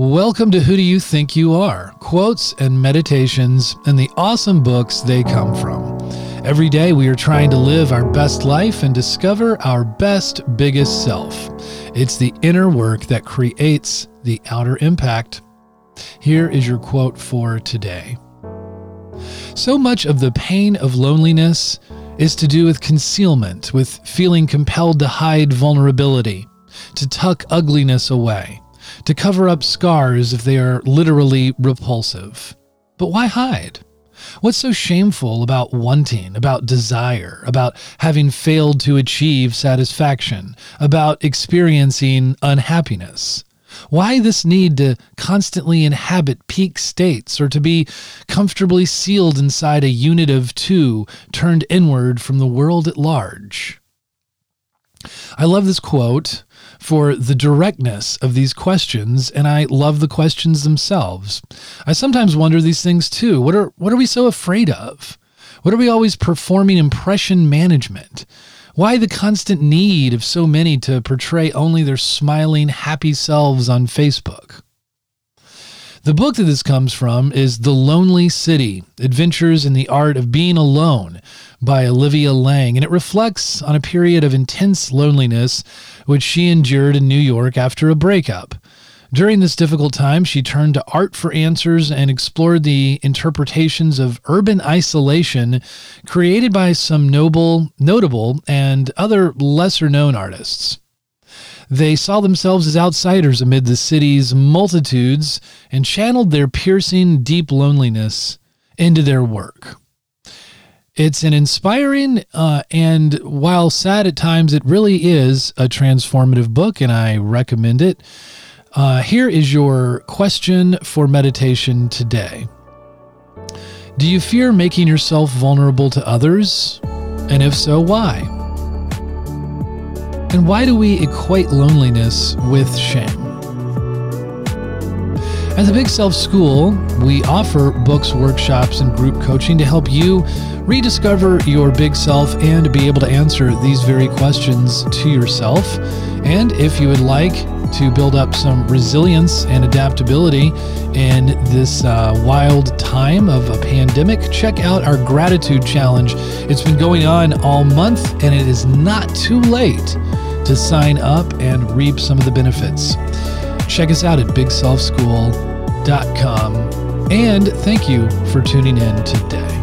Welcome to Who Do You Think You Are? Quotes and meditations and the awesome books they come from. Every day we are trying to live our best life and discover our best, biggest self. It's the inner work that creates the outer impact. Here is your quote for today. So much of the pain of loneliness is to do with concealment, with feeling compelled to hide vulnerability, to tuck ugliness away to cover up scars if they are literally repulsive. But why hide? What's so shameful about wanting, about desire, about having failed to achieve satisfaction, about experiencing unhappiness? Why this need to constantly inhabit peak states or to be comfortably sealed inside a unit of two turned inward from the world at large? I love this quote for the directness of these questions, and I love the questions themselves. I sometimes wonder these things too. What are what are we so afraid of? What are we always performing impression management? Why the constant need of so many to portray only their smiling, happy selves on Facebook? The book that this comes from is The Lonely City Adventures in the Art of Being Alone by Olivia Laing, and it reflects on a period of intense loneliness which she endured in New York after a breakup. During this difficult time, she turned to art for answers and explored the interpretations of urban isolation created by some noble, notable, and other lesser known artists. They saw themselves as outsiders amid the city's multitudes and channeled their piercing, deep loneliness into their work. It's an inspiring uh, and while sad at times, it really is a transformative book, and I recommend it. Uh, here is your question for meditation today Do you fear making yourself vulnerable to others? And if so, why? And why do we equate loneliness with shame? At the Big Self School, we offer books, workshops, and group coaching to help you rediscover your big self and be able to answer these very questions to yourself. And if you would like to build up some resilience and adaptability in this uh, wild time of a pandemic, check out our gratitude challenge. It's been going on all month, and it is not too late to sign up and reap some of the benefits. Check us out at bigselfschool.com. And thank you for tuning in today.